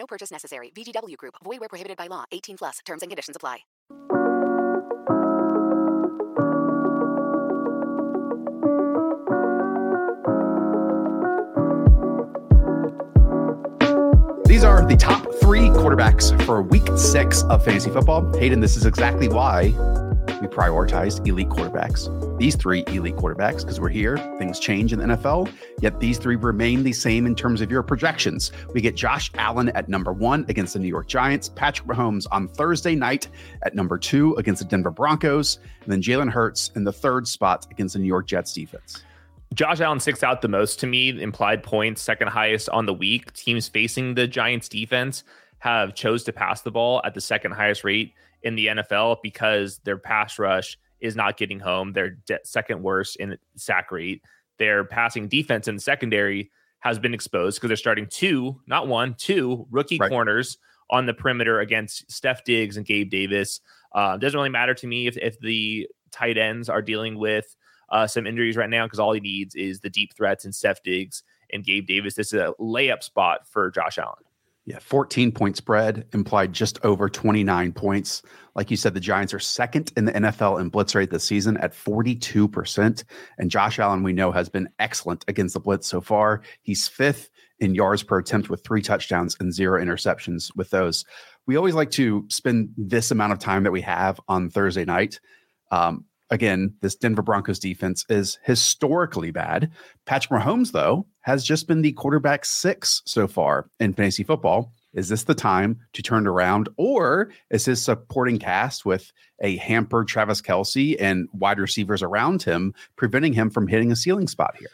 No purchase necessary. VGW Group. Void where prohibited by law. 18 plus. Terms and conditions apply. These are the top three quarterbacks for week six of fantasy football. Hayden, this is exactly why we prioritized elite quarterbacks. These three elite quarterbacks, because we're here, things change in the NFL, yet these three remain the same in terms of your projections. We get Josh Allen at number one against the New York Giants, Patrick Mahomes on Thursday night at number two against the Denver Broncos, and then Jalen Hurts in the third spot against the New York Jets defense. Josh Allen sticks out the most to me. Implied points, second highest on the week. Teams facing the Giants defense have chose to pass the ball at the second highest rate in the NFL because their pass rush is not getting home. They're de- second worst in sack rate. Their passing defense in the secondary has been exposed because they're starting two, not one, two rookie Right. corners on the perimeter against Steph Diggs and Gabe Davis. Uh, doesn't really matter to me if, if the tight ends are dealing with uh, some injuries right now because all he needs is the deep threats and Steph Diggs and Gabe Davis. This is a layup spot for Josh Allen. Yeah, 14 point spread implied just over 29 points. Like you said, the Giants are second in the NFL in blitz rate this season at 42%. And Josh Allen, we know, has been excellent against the blitz so far. He's fifth in yards per attempt with three touchdowns and zero interceptions with those. We always like to spend this amount of time that we have on Thursday night. Um, again, this Denver Broncos defense is historically bad. Patrick Mahomes, though, has just been the quarterback six so far in fantasy football. Is this the time to turn it around, or is his supporting cast with a hampered Travis Kelce and wide receivers around him preventing him from hitting a ceiling spot here?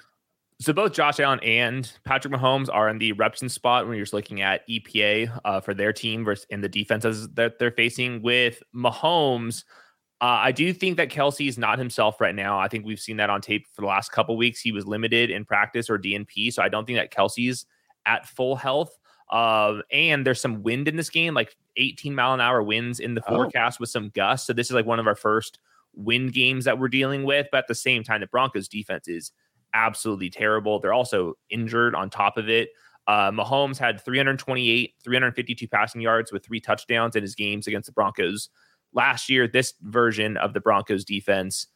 So both Josh Allen and Patrick Mahomes are in the Repson spot when you're just looking at EPA uh, for their team versus in the defenses that they're facing. With Mahomes, uh, I do think that Kelce is not himself right now. I think we've seen that on tape for the last couple weeks. He was limited in practice or DNP, so I don't think that Kelce's at full health. Uh, and there's some wind in this game, like 18 mile an hour winds in the Oh. forecast with some gusts. So this is like one of our first wind games that we're dealing with. But at the same time, the Broncos defense is absolutely terrible. They're also injured on top of it. Uh, Mahomes had 328, 352 passing yards with three touchdowns in his games against the Broncos last year. This version of the Broncos defense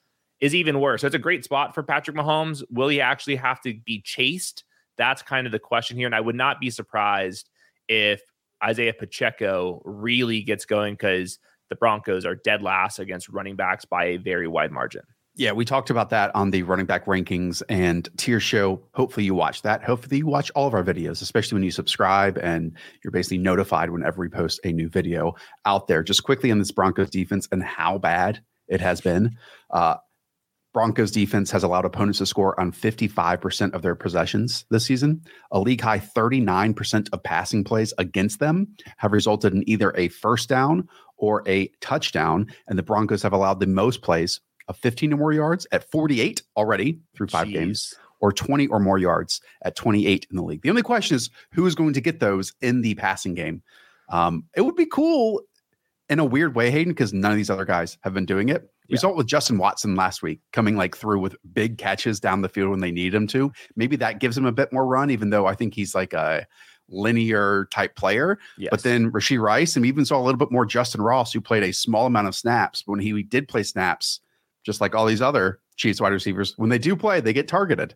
is even worse. So it's a great spot for Patrick Mahomes. Will he actually have to be chased? That's kind of the question here. And I would not be surprised if Isaiah Pacheco really gets going because the Broncos are dead last against running backs by a very wide margin. Yeah, we talked about that on the running back rankings and tier show. Hopefully, you watch that. Hopefully, you watch all of our videos, especially when you subscribe and you're basically notified whenever we post a new video out there. Just quickly on this Broncos defense and how bad it has been. Uh, Broncos defense has allowed opponents to score on 55% of their possessions this season. A league high 39% of passing plays against them have resulted in either a first down or a touchdown. And the Broncos have allowed the most plays of 15 or more yards at 48 already through five Jeez. games, or 20 or more yards at 28 in the league. The only question is who is going to get those in the passing game. Um, it would be cool in a weird way, Hayden, because none of these other guys have been doing it. We Yeah. saw it with Justin Watson last week, coming like through with big catches down the field when they need him to. Maybe that gives him a bit more run, even though I think he's like a linear type player. Yes. But then Rashee Rice, and we even saw a little bit more Justin Ross, who played a small amount of snaps. But when he did play snaps, just like all these other Chiefs wide receivers, when they do play, they get targeted.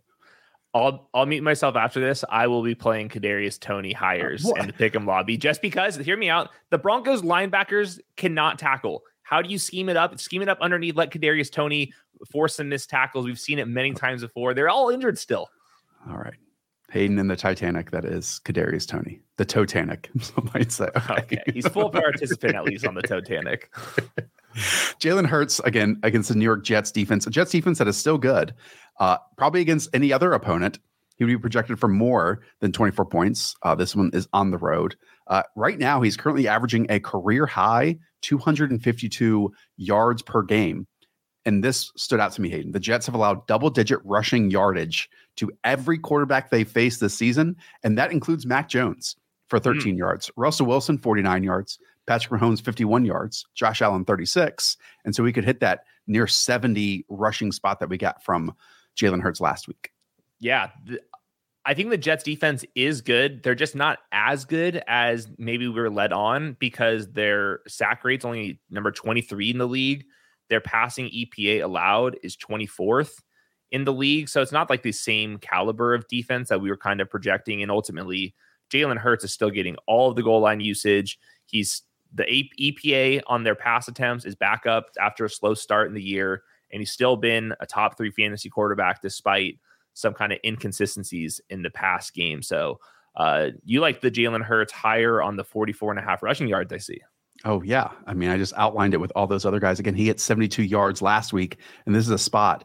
I'll I'll meet myself after this. I will be playing Kadarius Toney hires what? in the pick'em lobby just because. Hear me out. The Broncos linebackers cannot tackle. How do you scheme it up? Scheme it up underneath. Let Kadarius Toney force some missed tackles. We've seen it many times before. They're all injured still. All right. Hayden and the Titanic, that is Kadarius Toney. The Totanic, some might say. Okay, he's full participant at least on the Titanic. Jalen Hurts again against the New York Jets defense, a Jets defense that is still good. Uh, probably against any other opponent, he would be projected for more than 24 points. Uh, this one is on the road. Uh, right now, he's currently averaging a career high 252 yards per game. And this stood out to me, Hayden. The Jets have allowed double digit rushing yardage to every quarterback they face this season. And that includes Mac Jones for 13 mm. yards, Russell Wilson, 49 yards, Patrick Mahomes, 51 yards, Josh Allen, 36. And so we could hit that near 70 rushing spot that we got from Jalen Hurts last week. Yeah. I think the Jets defense is good. They're just not as good as maybe we were led on because their sack rate's only number 23 in the league. Their passing EPA allowed is 24th in the league. So it's not like the same caliber of defense that we were kind of projecting. And ultimately, Jalen Hurts is still getting all of the goal line usage. He's the EPA on their pass attempts is back up after a slow start in the year. And he's still been a top three fantasy quarterback despite some kind of inconsistencies in the past game. So uh, you like the Jalen Hurts higher on the 44 and a half rushing yards, I see. Oh, yeah. I mean, I just outlined it with all those other guys. Again, he hit 72 yards last week, and this is a spot.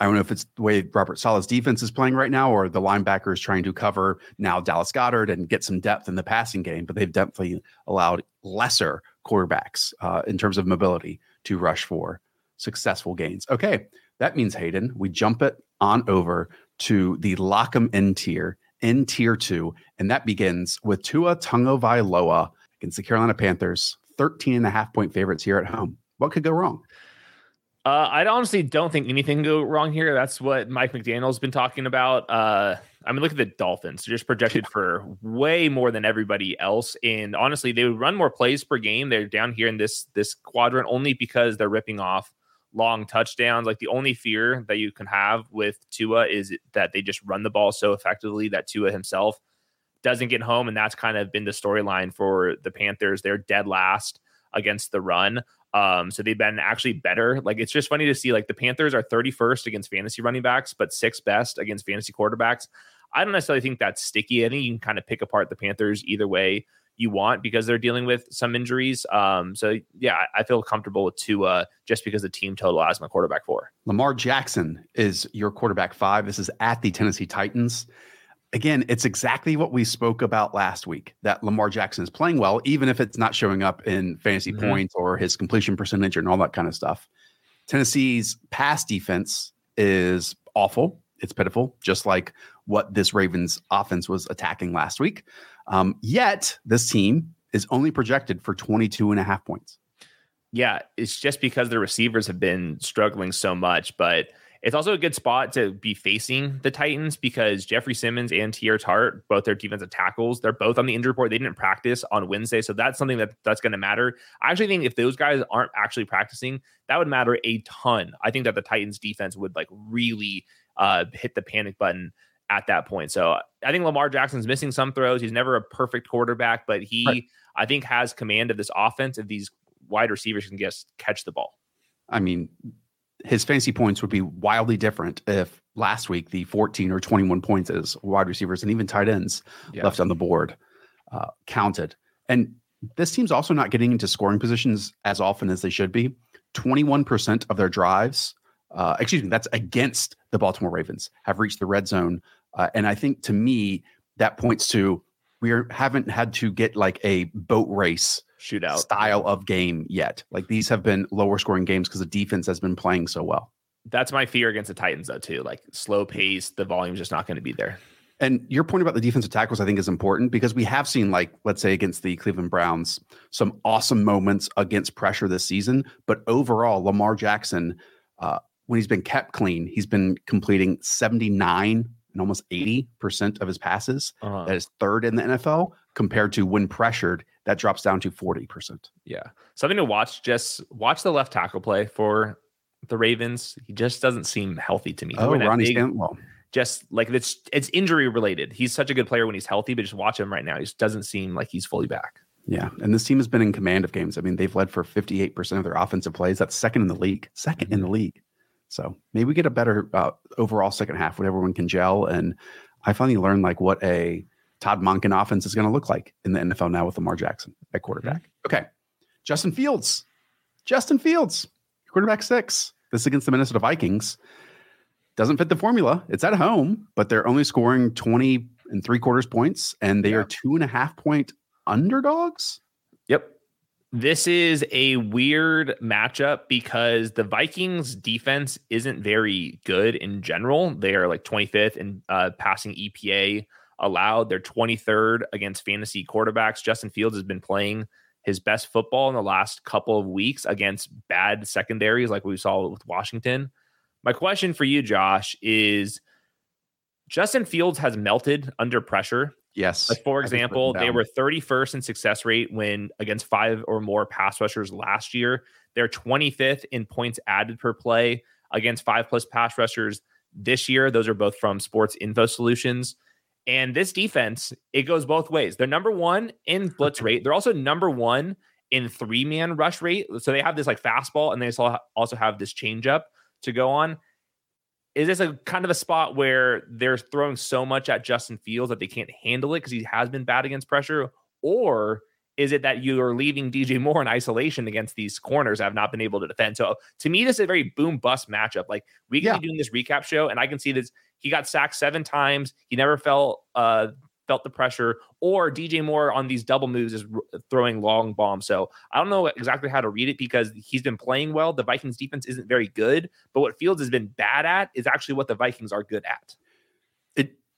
I don't know if it's the way Robert Saleh's defense is playing right now or the linebackers trying to cover now Dallas Goedert and get some depth in the passing game, but they've definitely allowed lesser quarterbacks uh, in terms of mobility to rush for successful gains. Okay, that means Hayden, we jump it on over to the Lock'em in tier in tier two, and that begins with Tua Tagovailoa against the Carolina Panthers, 13 and a half point favorites here at home. What could go wrong? Uh, I honestly don't think anything go wrong here. That's what Mike McDaniel's been talking about. Uh, I mean, look at the Dolphins; they're just projected for way more than everybody else. And honestly, they would run more plays per game. They're down here in this this quadrant only because they're ripping off long touchdowns. Like the only fear that you can have with Tua is that they just run the ball so effectively that Tua himself doesn't get home. And that's kind of been the storyline for the Panthers. They're dead last against the run. Um, so they've been actually better. Like it's just funny to see like the Panthers are 31st against fantasy running backs, but sixth best against fantasy quarterbacks. I don't necessarily think that's sticky. I think you can kind of pick apart the Panthers either way you want because they're dealing with some injuries. Um, so yeah, I feel comfortable with Tua just because the team total has my quarterback four. Lamar Jackson is your quarterback five. This is at the Tennessee Titans. Again, it's exactly what we spoke about last week that Lamar Jackson is playing well, even if it's not showing up in fantasy mm-hmm. points or his completion percentage and all that kind of stuff. Tennessee's pass defense is awful. It's pitiful, just like what this Ravens offense was attacking last week. Um, yet this team is only projected for 22 and a half points. Yeah, it's just because the receivers have been struggling so much, but it's also a good spot to be facing the Titans because Jeffery Simmons and Teair Tart, both their defensive tackles, they're both on the injury report. They didn't practice on Wednesday, so that's something that that's going to matter. I actually think if those guys aren't actually practicing, that would matter a ton. I think that the Titans defense would like really uh, hit the panic button at that point. So I think Lamar Jackson's missing some throws. He's never a perfect quarterback, but he right. I think has command of this offense if these wide receivers can just catch the ball. I mean, his fantasy points would be wildly different if last week the 14 or 21 points as wide receivers and even tight ends yeah. left on the board uh, counted. And this team's also not getting into scoring positions as often as they should be. 21% of their drives, uh, excuse me, that's against the Baltimore Ravens, have reached the red zone uh, and I think to me, that points to we are, haven't had to get like a boat race shootout style of game yet. Like these have been lower scoring games because the defense has been playing so well. That's my fear against the Titans, though, too. Like slow pace, the volume's just not going to be there. And your point about the defensive tackles, I think, is important because we have seen, like, let's say against the Cleveland Browns, some awesome moments against pressure this season. But overall, Lamar Jackson, uh, when he's been kept clean, he's been completing 79 and almost 80% of his passes. Uh-huh. That is third in the NFL compared to when pressured, that drops down to 40%. Yeah. Something to watch. Just watch the left tackle play for the Ravens. He just doesn't seem healthy to me. Oh, Ronnie Stanley. Just like it's it's injury related. He's such a good player when he's healthy, but just watch him right now. He just doesn't seem like he's fully back. Yeah. And this team has been in command of games. I mean, they've led for 58% of their offensive plays. That's second in the league. 2nd mm-hmm. in the league. So maybe we get a better uh, overall second half when everyone can gel. And I finally learned like what a Todd Monken offense is going to look like in the NFL now with Lamar Jackson at quarterback. Mm-hmm. Okay. Justin Fields. Justin Fields, quarterback six. This against the Minnesota Vikings. doesn't fit the formula. It's at home, but they're only scoring 20 and three quarters points, and they yeah. are two and a half point underdogs. Yep. This is a weird matchup because the Vikings defense isn't very good in general. They are like 25th in uh, passing EPA allowed. They're 23rd against fantasy quarterbacks. Justin Fields has been playing his best football in the last couple of weeks against bad secondaries like we saw with Washington. My question for you, Josh, is Justin Fields has melted under pressure. Yes. Like for example, they were 31st in success rate when against five or more pass rushers last year. They're 25th in points added per play against five plus pass rushers this year. Those are both from Sports Info Solutions. And this defense, it goes both ways. They're number one in blitz rate. They're also number one in three man rush rate. So they have this like fastball and they also have this changeup to go on. Is this a kind of a spot where they're throwing so much at Justin Fields that they can't handle it because he has been bad against pressure? Or is it that you are leaving DJ Moore in isolation against these corners that have not been able to defend? So to me, this is a very boom bust matchup. Like we can yeah. be doing this recap show, and I can see this. He got sacked seven times. He never felt uh, felt the pressure, or DJ Moore on these double moves is r- throwing long bombs. So I don't know exactly how to read it because he's been playing well. The Vikings defense isn't very good, but what Fields has been bad at is actually what the Vikings are good at.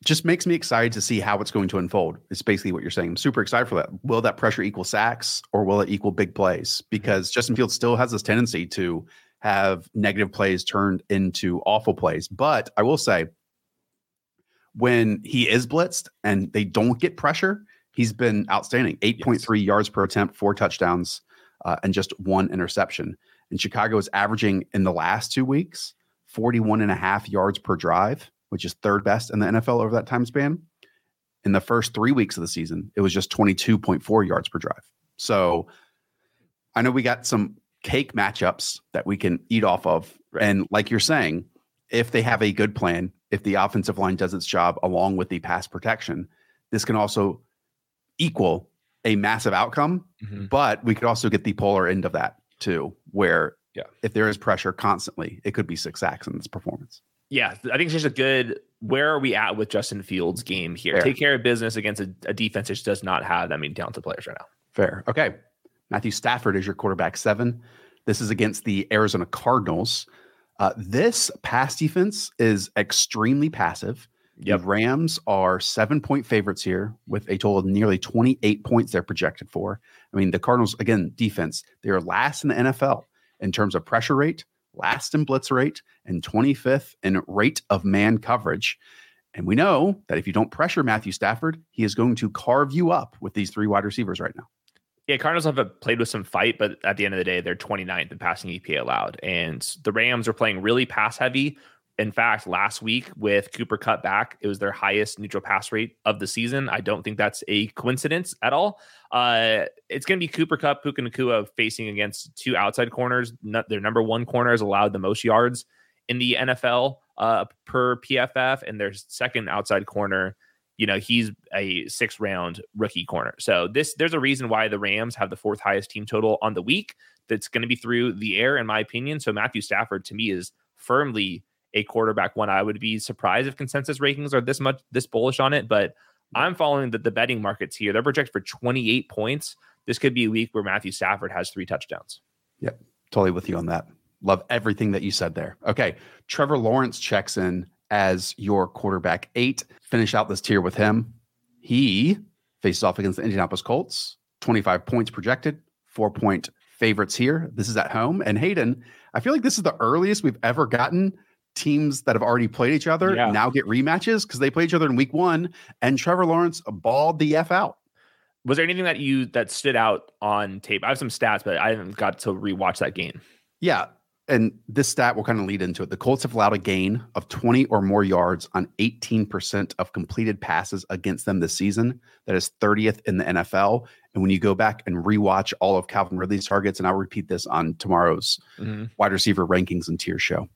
Just makes me excited to see how it's going to unfold. It's basically what you're saying. I'm super excited for that. Will that pressure equal sacks or will it equal big plays? Because Justin Fields still has this tendency to have negative plays turned into awful plays. But I will say, when he is blitzed and they don't get pressure, he's been outstanding 8.3 yes. yards per attempt, four touchdowns, uh, and just one interception. And Chicago is averaging in the last two weeks 41 and a half yards per drive, which is third best in the NFL over that time span. In the first three weeks of the season, it was just 22.4 yards per drive. So I know we got some cake matchups that we can eat off of. Right. And like you're saying, if they have a good plan, if the offensive line does its job along with the pass protection, this can also equal a massive outcome. Mm-hmm. But we could also get the polar end of that too, where yeah. if there is pressure constantly, it could be six sacks in this performance. Yeah, I think it's just a good. Where are we at with Justin Fields' game here? Fair. Take care of business against a, a defense that does not have that many talented players right now. Fair. Okay. Matthew Stafford is your quarterback seven. This is against the Arizona Cardinals. Uh, this pass defense is extremely passive. Yep. The Rams are seven point favorites here with a total of nearly 28 points they're projected for. I mean, the Cardinals, again, defense, they are last in the NFL in terms of pressure rate, last in blitz rate, and 25th in rate of man coverage. And we know that if you don't pressure Matthew Stafford, he is going to carve you up with these three wide receivers right now. Yeah, Cardinals have played with some fight, but at the end of the day, they're 29th in passing EPA allowed. And the Rams are playing really pass heavy. In fact, last week with Cooper Kupp back, it was their highest neutral pass rate of the season. I don't think that's a coincidence at all. Uh, it's going to be Cooper Kupp, Puka Nacua facing against two outside corners. their number one corner has allowed the most yards in the NFL uh, per PFF, and their second outside corner you know he's a six round rookie corner so this there's a reason why the rams have the fourth highest team total on the week that's going to be through the air in my opinion so matthew stafford to me is firmly a quarterback one i would be surprised if consensus rankings are this much this bullish on it but i'm following the, the betting markets here. They're projected for 28 points. This could be a week where matthew stafford has three touchdowns. Yep. Totally with you on that. Love everything that you said there. Okay. Trevor lawrence checks in as your quarterback eight. Finish out this tier with him. He faces off against the Indianapolis Colts, 25 points projected, four point favorites here. This is at home. And Hayden, I feel like this is the earliest we've ever gotten teams that have already played each other yeah. now get rematches because they played each other in week one and Trevor Lawrence balled the F out. Was there anything that you that stood out on tape? I have some stats, but I haven't got to rewatch that game. Yeah and this stat will kind of lead into it. The Colts have allowed a gain of 20 or more yards on 18% of completed passes against them this season. That is 30th in the NFL. And when you go back and rewatch all of Calvin Ridley's targets, and I'll repeat this on tomorrow's mm-hmm. wide receiver rankings and tier show,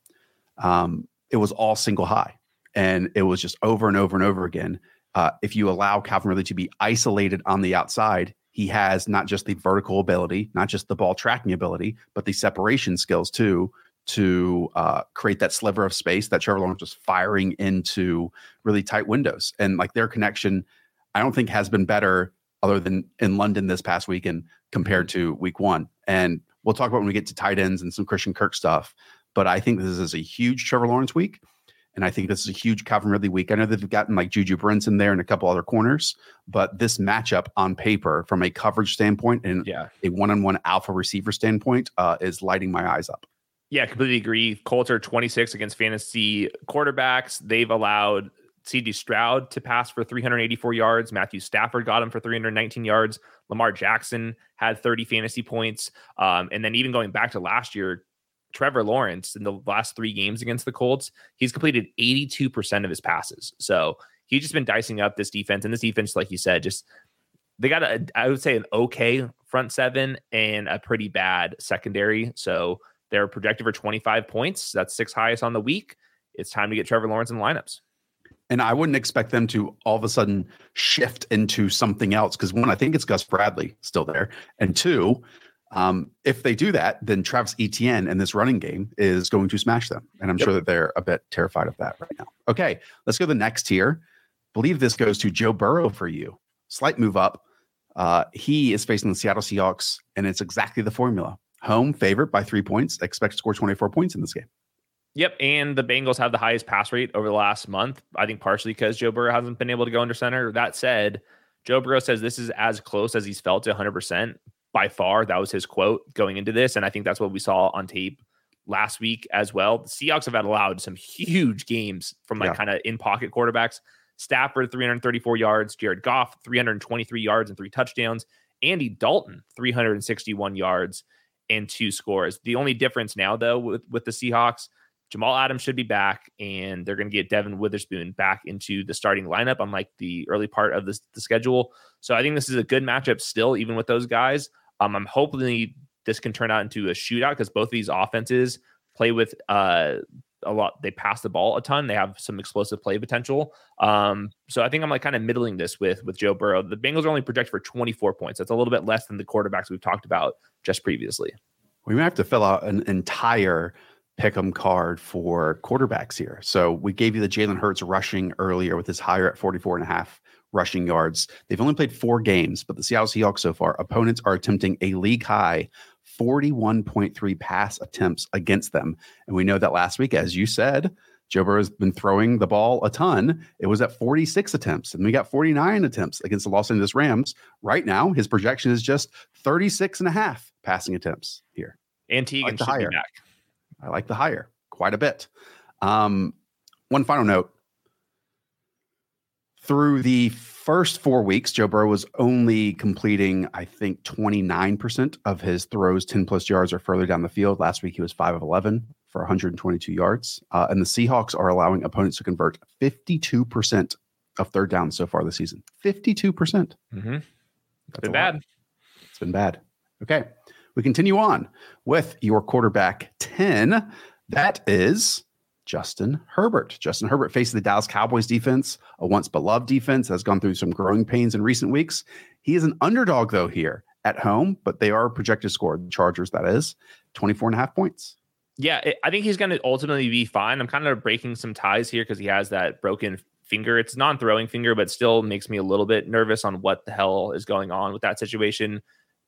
um, it was all single high. And it was just over and over and over again. Uh, if you allow Calvin Ridley to be isolated on the outside, he has not just the vertical ability, not just the ball tracking ability, but the separation skills too to uh, create that sliver of space that Trevor Lawrence was firing into really tight windows. And like their connection, I don't think has been better other than in London this past weekend compared to week one. And we'll talk about when we get to tight ends and some Christian Kirk stuff. But I think this is a huge Trevor Lawrence week. And I think this is a huge Calvin Ridley week. I know they've gotten like Juju Brents in there and a couple other corners, but this matchup on paper, from a coverage standpoint and Yeah. a one-on-one alpha receiver standpoint, uh, is lighting my eyes up. Yeah, completely agree. Colts are 26 against fantasy quarterbacks. They've allowed CJ Stroud to pass for 384 yards. Matthew Stafford got him for 319 yards. Lamar Jackson had 30 fantasy points. Um, and then even going back to last year, Trevor Lawrence in the last three games against the Colts, he's completed 82% of his passes. So he's just been dicing up this defense. And this defense, like you said, just they got a, I would say, an okay front seven and a pretty bad secondary. So they're projected for 25 points. That's six highest on the week. It's time to get Trevor Lawrence in lineups. And I wouldn't expect them to all of a sudden shift into something else because one, I think it's Gus Bradley still there, and two, um, if they do that, then Travis Etienne and this running game is going to smash them, and I'm Yep. sure that they're a bit terrified of that right now. Okay, let's go to the next tier. Believe this goes to Joe Burrow for you. Slight move up. Uh, he is facing the Seattle Seahawks, and it's exactly the formula. Home favorite by three points. Expect to score 24 points in this game. Yep. And the Bengals have the highest pass rate over the last month. I think partially because Joe Burrow hasn't been able to go under center. That said, Joe Burrow says this is as close as he's felt to 100% by far. That was his quote going into this. And I think that's what we saw on tape last week as well. The Seahawks have had allowed some huge games from like Yeah. kind of in pocket quarterbacks. Stafford, 334 yards. Jared Goff, 323 yards and three touchdowns. Andy Dalton, 361 yards and two scores. The only difference now, though, with, with the Seahawks, Jamal Adams should be back, and they're going to get Devon Witherspoon back into the starting lineup, unlike the early part of this, the schedule. So I think this is a good matchup still, even with those guys. Um, I'm hoping this can turn out into a shootout because both of these offenses play with uh, a lot. They pass the ball a ton. They have some explosive play potential. Um, so I think I'm like kind of middling this with with Joe Burrow. The Bengals are only projected for 24 points. That's a little bit less than the quarterbacks we've talked about just previously. We might have to fill out an entire pick'em card for quarterbacks here. So we gave you the Jalen Hurts rushing earlier with his higher at 44 and a half rushing yards. They've only played four games, but the Seattle Seahawks so far, opponents are attempting a league high 41.3 pass attempts against them. And we know that last week, as you said, Joe Burrow has been throwing the ball a ton. It was at 46 attempts, and we got 49 attempts against the Los Angeles Rams. Right now, his projection is just 36 and a half passing attempts here. And Teagan Like the should be higher. I like the higher quite a bit. Um, one final note. Through the first four weeks, Joe Burrow was only completing, I think, 29% of his throws 10 plus yards or further down the field. Last week, he was 5 of 11 for 122 yards. Uh, and the Seahawks are allowing opponents to convert 52% of third down so far this season. 52%. Mm-hmm. That's Been bad. It's been bad. Okay. We continue on with your quarterback 10. That is Justin Herbert. Justin Herbert faces the Dallas Cowboys defense, a once beloved defense, has gone through some growing pains in recent weeks. He is an underdog, though, here at home, but they are projected score, the Chargers, that is, 24 and a half points. Yeah, it, I think he's going to ultimately be fine. I'm kind of breaking some ties here because he has that broken finger. It's non-throwing finger, but still makes me a little bit nervous on what the hell is going on with that situation.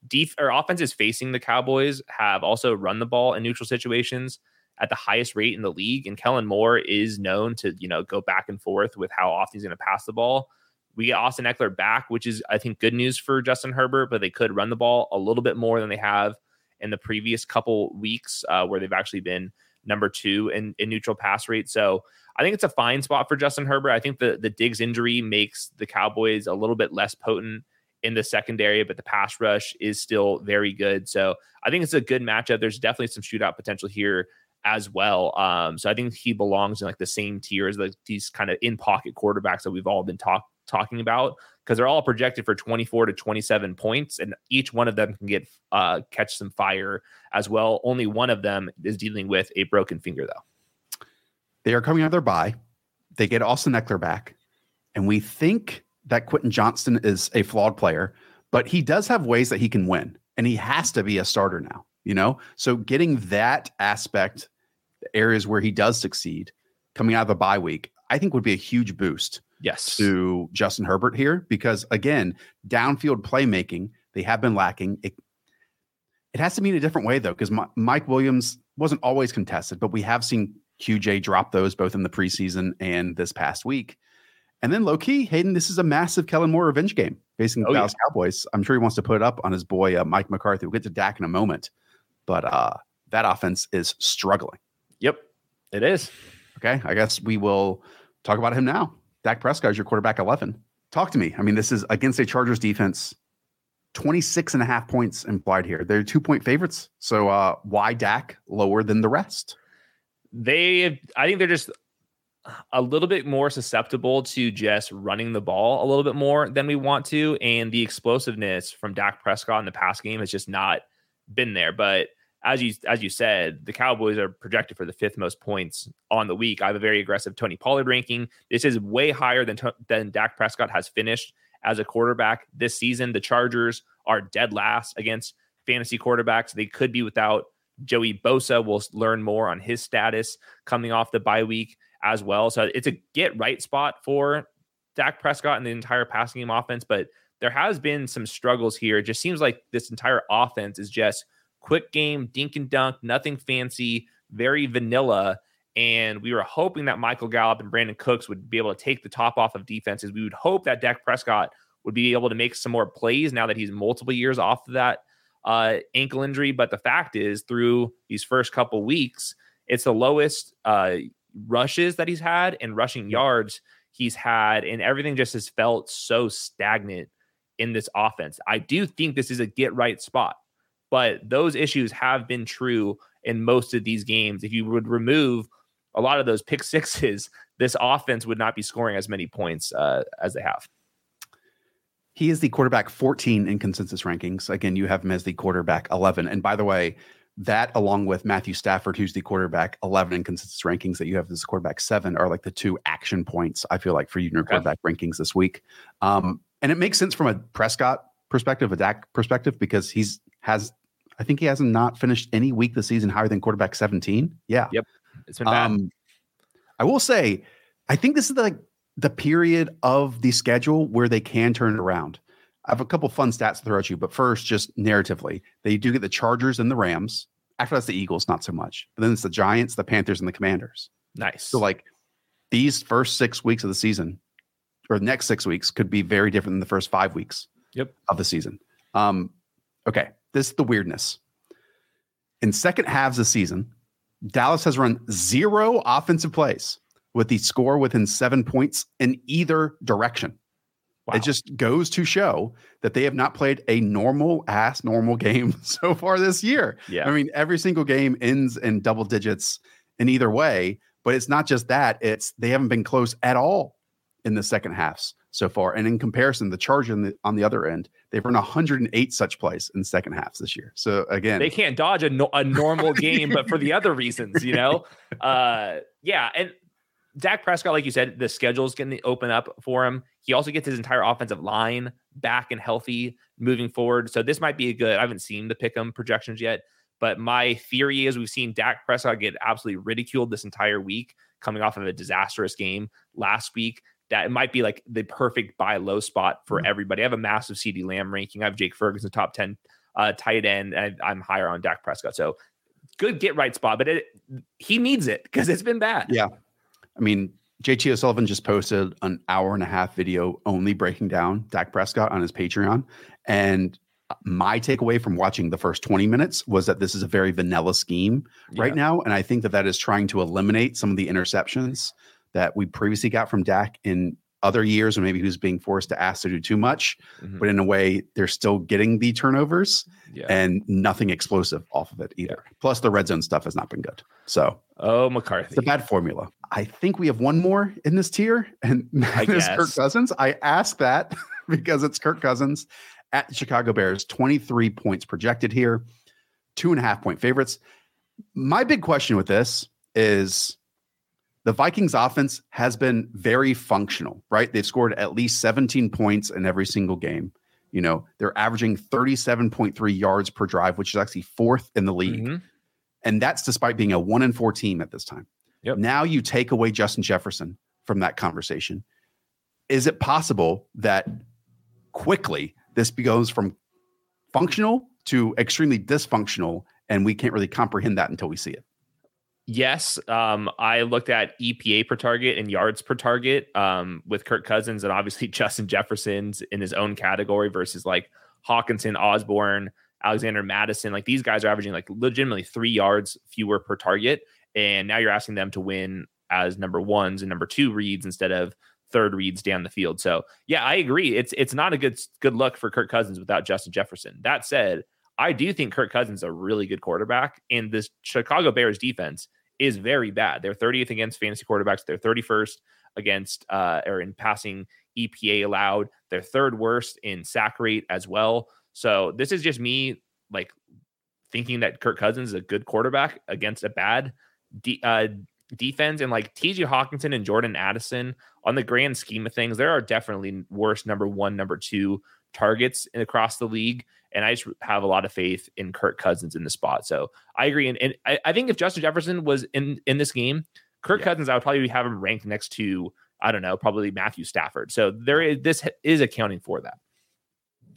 Def- or offenses facing the Cowboys have also run the ball in neutral situations at the highest rate in the league, and Kellen Moore is known to you know go back and forth with how often he's going to pass the ball. We get Austin Ekeler back, which is I think good news for Justin Herbert, but they could run the ball a little bit more than they have in the previous couple weeks, uh, where they've actually been number two in, in neutral pass rate. So I think it's a fine spot for Justin Herbert. I think the the Diggs injury makes the Cowboys a little bit less potent in the secondary, but the pass rush is still very good. So I think it's a good matchup. There's definitely some shootout potential here as well. Um, so I think he belongs in like the same tier as like these kind of in pocket quarterbacks that we've all been talk, talking about because they're all projected for 24 to 27 points, and each one of them can get uh, catch some fire as well. Only one of them is dealing with a broken finger though. They are coming out of their bye. They get Austin Ekeler back, and we think that Quentin Johnston is a flawed player, but he does have ways that he can win, and he has to be a starter now. You know, so getting that aspect areas where he does succeed coming out of the bye week, I think would be a huge boost Yes. to Justin Herbert here because again, downfield playmaking they have been lacking. It, it has to be in a different way though, because Mike Williams wasn't always contested, but we have seen QJ drop those both in the preseason and this past week. And then low key, Hayden, this is a massive Kellen Moore revenge game facing the Oh, Dallas Cowboys. I'm sure he wants to put it up on his boy uh, Mike McCarthy. We'll get to Dak in a moment, but uh, that offense is struggling. Yep. It is. Okay, I guess we will talk about him now. Dak Prescott is your quarterback 11. Talk to me. I mean, this is against a Chargers defense. 26 and a half points implied here. They're two point favorites. So uh, why Dak lower than the rest? They, I think they're just a little bit more susceptible to just running the ball a little bit more than we want to. And the explosiveness from Dak Prescott in the pass game has just not been there. But as you as you said, the Cowboys are projected for the fifth most points on the week. I have a very aggressive Tony Pollard ranking. This is way higher than than Dak Prescott has finished as a quarterback this season. The Chargers are dead last against fantasy quarterbacks. They could be without Joey Bosa. We'll learn more on his status coming off the bye week as well. So it's a get right spot for Dak Prescott and the entire passing game offense. But there has been some struggles here. It just seems like this entire offense is just quick game, dink and dunk, nothing fancy, very vanilla. And we were hoping that Michael Gallup and Brandin Cooks would be able to take the top off of defenses. We would hope that Dak Prescott would be able to make some more plays now that he's multiple years off of that uh, ankle injury. But the fact is, through these first couple weeks, it's the lowest uh, rushes that he's had and rushing yards he's had, and everything just has felt so stagnant in this offense. I do think this is a get right spot, but those issues have been true in most of these games. If you would remove a lot of those pick sixes, this offense would not be scoring as many points uh, as they have. He is the quarterback 14 in consensus rankings. Again, you have him as the quarterback 11. And by the way, that along with Matthew Stafford, who's the quarterback 11 in consensus rankings that you have as quarterback seven, are like the two action points I feel like for you in your Okay. quarterback rankings this week. Um, and it makes sense from a Prescott perspective, a Dak perspective, because he's has, I think he hasn't not finished any week this season higher than quarterback 17. Yeah. Yep. It's been bad. Um, I will say, I think this is the, like the period of the schedule where they can turn it around. I have a couple fun stats to throw at you, but first, just narratively, they do get the Chargers and the Rams. After that's the Eagles, not so much. But then it's the Giants, the Panthers, and the Commanders. nice. So like these first six weeks of the season, or the next six weeks, could be very different than the first five weeks Yep. of the season. Um, okay, this is the weirdness. In second halves of season, Dallas has run zero offensive plays with the score within seven points in either direction. Wow. It just goes to show that they have not played a normal ass normal game so far this year. yeah. I mean, every single game ends in double digits in either way, but it's not just that, it's they haven't been close at all in the second halves so far. And in comparison, the Chargers on the, on the other end, they've run 108 such plays in second halves this year. So again, they can't dodge a, no, a normal game, but for the other reasons, you know? Uh, yeah. And Dak Prescott, like you said, the schedule's going to open up for him. He also gets his entire offensive line back and healthy moving forward. So this might be a good, I haven't seen the pick 'em projections yet, but my theory is we've seen Dak Prescott get absolutely ridiculed this entire week coming off of a disastrous game last week. That it might be like the perfect buy low spot for everybody. I have a massive CeeDee Lamb ranking. I have Jake Ferguson top 10 uh, tight end, and I'm higher on Dak Prescott. So good get right spot, but it, he needs it because it's been bad. Yeah. I mean, JT O'Sullivan just posted an hour and a half video only breaking down Dak Prescott on his Patreon. And my takeaway from watching the first 20 minutes was that this is a very vanilla scheme right Yeah. now. And I think that that is trying to eliminate some of the interceptions that we previously got from Dak in other years when maybe he was being forced to ask to do too much. Mhm. But in a way, they're still getting the turnovers Yeah. and nothing explosive off of it either. Plus, the red zone stuff has not been good. So oh, McCarthy. it's a bad formula. I think we have one more in this tier, and I that is Kirk. Cousins. I ask that because it's Kirk Cousins at the Chicago Bears, 23 points projected here, two and a half point favorites. My big question with this is the Vikings offense has been very functional, right? They've scored at least 17 points in every single game. You know, they're averaging 37.3 yards per drive, which is actually fourth in the league Mhm. And that's despite being a one in four team at this time. Yep. Now you take away Justin Jefferson from that conversation. Is it possible that quickly this goes from functional to extremely dysfunctional and we can't really comprehend that until we see it? Yes, um, I looked at EPA per target and yards per target um, with Kirk Cousins and obviously Justin Jefferson's in his own category versus like Hockenson, Osborn, Alexander Mattison. Like these guys are averaging like legitimately three yards fewer per target, and now you're asking them to win as number ones and number two reads instead of third reads down the field. So yeah, I agree. It's it's not a good good look for Kirk Cousins without Justin Jefferson. That said, I do think Kirk Cousins is a really good quarterback, and this Chicago Bears defense is very bad. They're 30th against fantasy quarterbacks. They're 31st against uh, or in passing EPA allowed. They're third worst in sack rate as well. So this is just me like thinking that Kirk Cousins is a good quarterback against a bad de- uh, defense. And like TJ Hockenson and Jordan Addison, on the grand scheme of things, there are definitely worse number one, number two targets across the league. And I just have a lot of faith in Kirk Cousins in the spot. So I agree. And, and I, I, think if Justin Jefferson was in in this game, Kirk yeah. Cousins, I would probably have him ranked next to I don't know, probably Matthew Stafford. So there is this is accounting for that.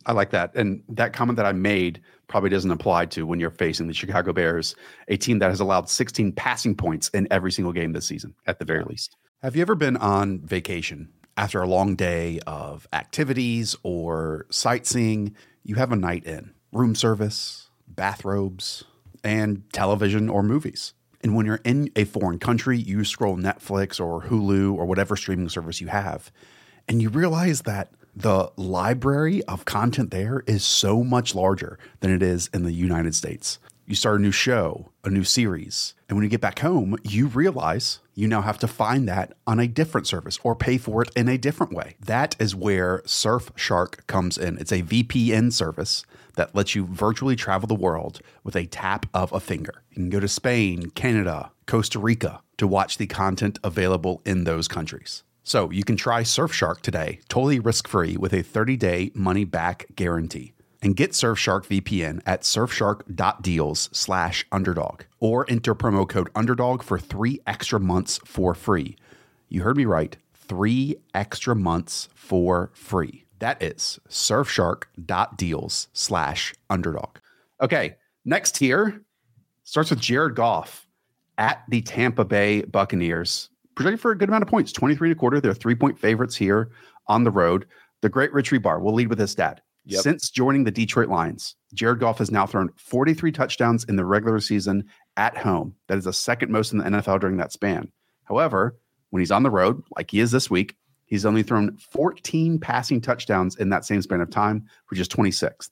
I like that. And that comment that I made probably doesn't apply to when you're facing the Chicago Bears, a team that has allowed 16 passing points in every single game this season, at the very least. Have you ever been on vacation after a long day of activities or sightseeing? You have a night in, room service, bathrobes, and television or movies. And when you're in a foreign country, you scroll Netflix or Hulu or whatever streaming service you have, and you realize that the library of content there is so much larger than it is in the United States. You start a new show, a new series, and when you get back home, you realize you now have to find that on a different service or pay for it in a different way. That is where Surfshark comes in. It's a VPN service that lets you virtually travel the world with a tap of a finger. You can go to Spain, Canada, Costa Rica to watch the content available in those countries. So you can try Surfshark today, totally risk free with a 30 day money back guarantee. And get Surfshark VPN at surfshark.deals slash underdog or enter promo code underdog for three extra months for free. You heard me right. Three extra months for free. That is surfshark.deals slash underdog. Okay, next here starts with Jared Goff at the Tampa Bay Buccaneers. Projected for a good amount of points, 23 and a quarter. They're three point favorites here on the road. The great Rich Hribar will lead with his stat. Yep. Since joining the Detroit Lions, Jared Goff has now thrown 43 touchdowns in the regular season at home. That is the second most in the NFL during that span. However, when he's on the road, like he is this week, He's only thrown 14 passing touchdowns in that same span of time, which is 26th.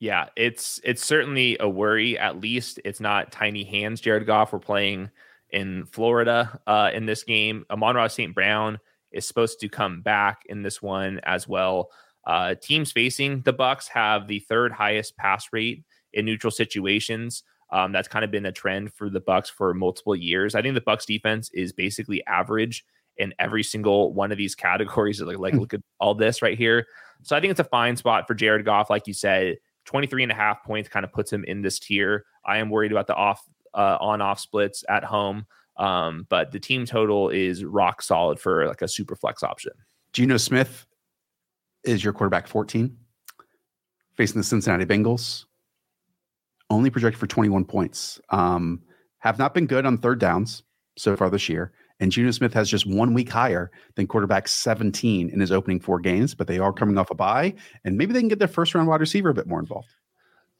Yeah, it's it's certainly a worry. At least it's not tiny hands. Jared Goff. We're playing in Florida uh, in this game. Amon-Ra St. Brown is supposed to come back in this one as well. Uh, teams facing the Bucks have the third highest pass rate in neutral situations. Um, that's kind of been a trend for the Bucks for multiple years. I think the Bucks defense is basically average in every single one of these categories. Like, like hmm. look at all this right here. So I think it's a fine spot for Jared Goff. Like you said, 23 and a half points kind of puts him in this tier. I am worried about the off uh, on off splits at home. Um, but the team total is rock solid for like a super flex option. Geno Smith is your quarterback 14 facing the Cincinnati Bengals. Only projected for 21 points. Um, have not been good on third downs so far this year. And Geno Smith has just one week higher than quarterback 17 in his opening four games, but they are coming off a bye, and maybe they can get their first round wide receiver a bit more involved.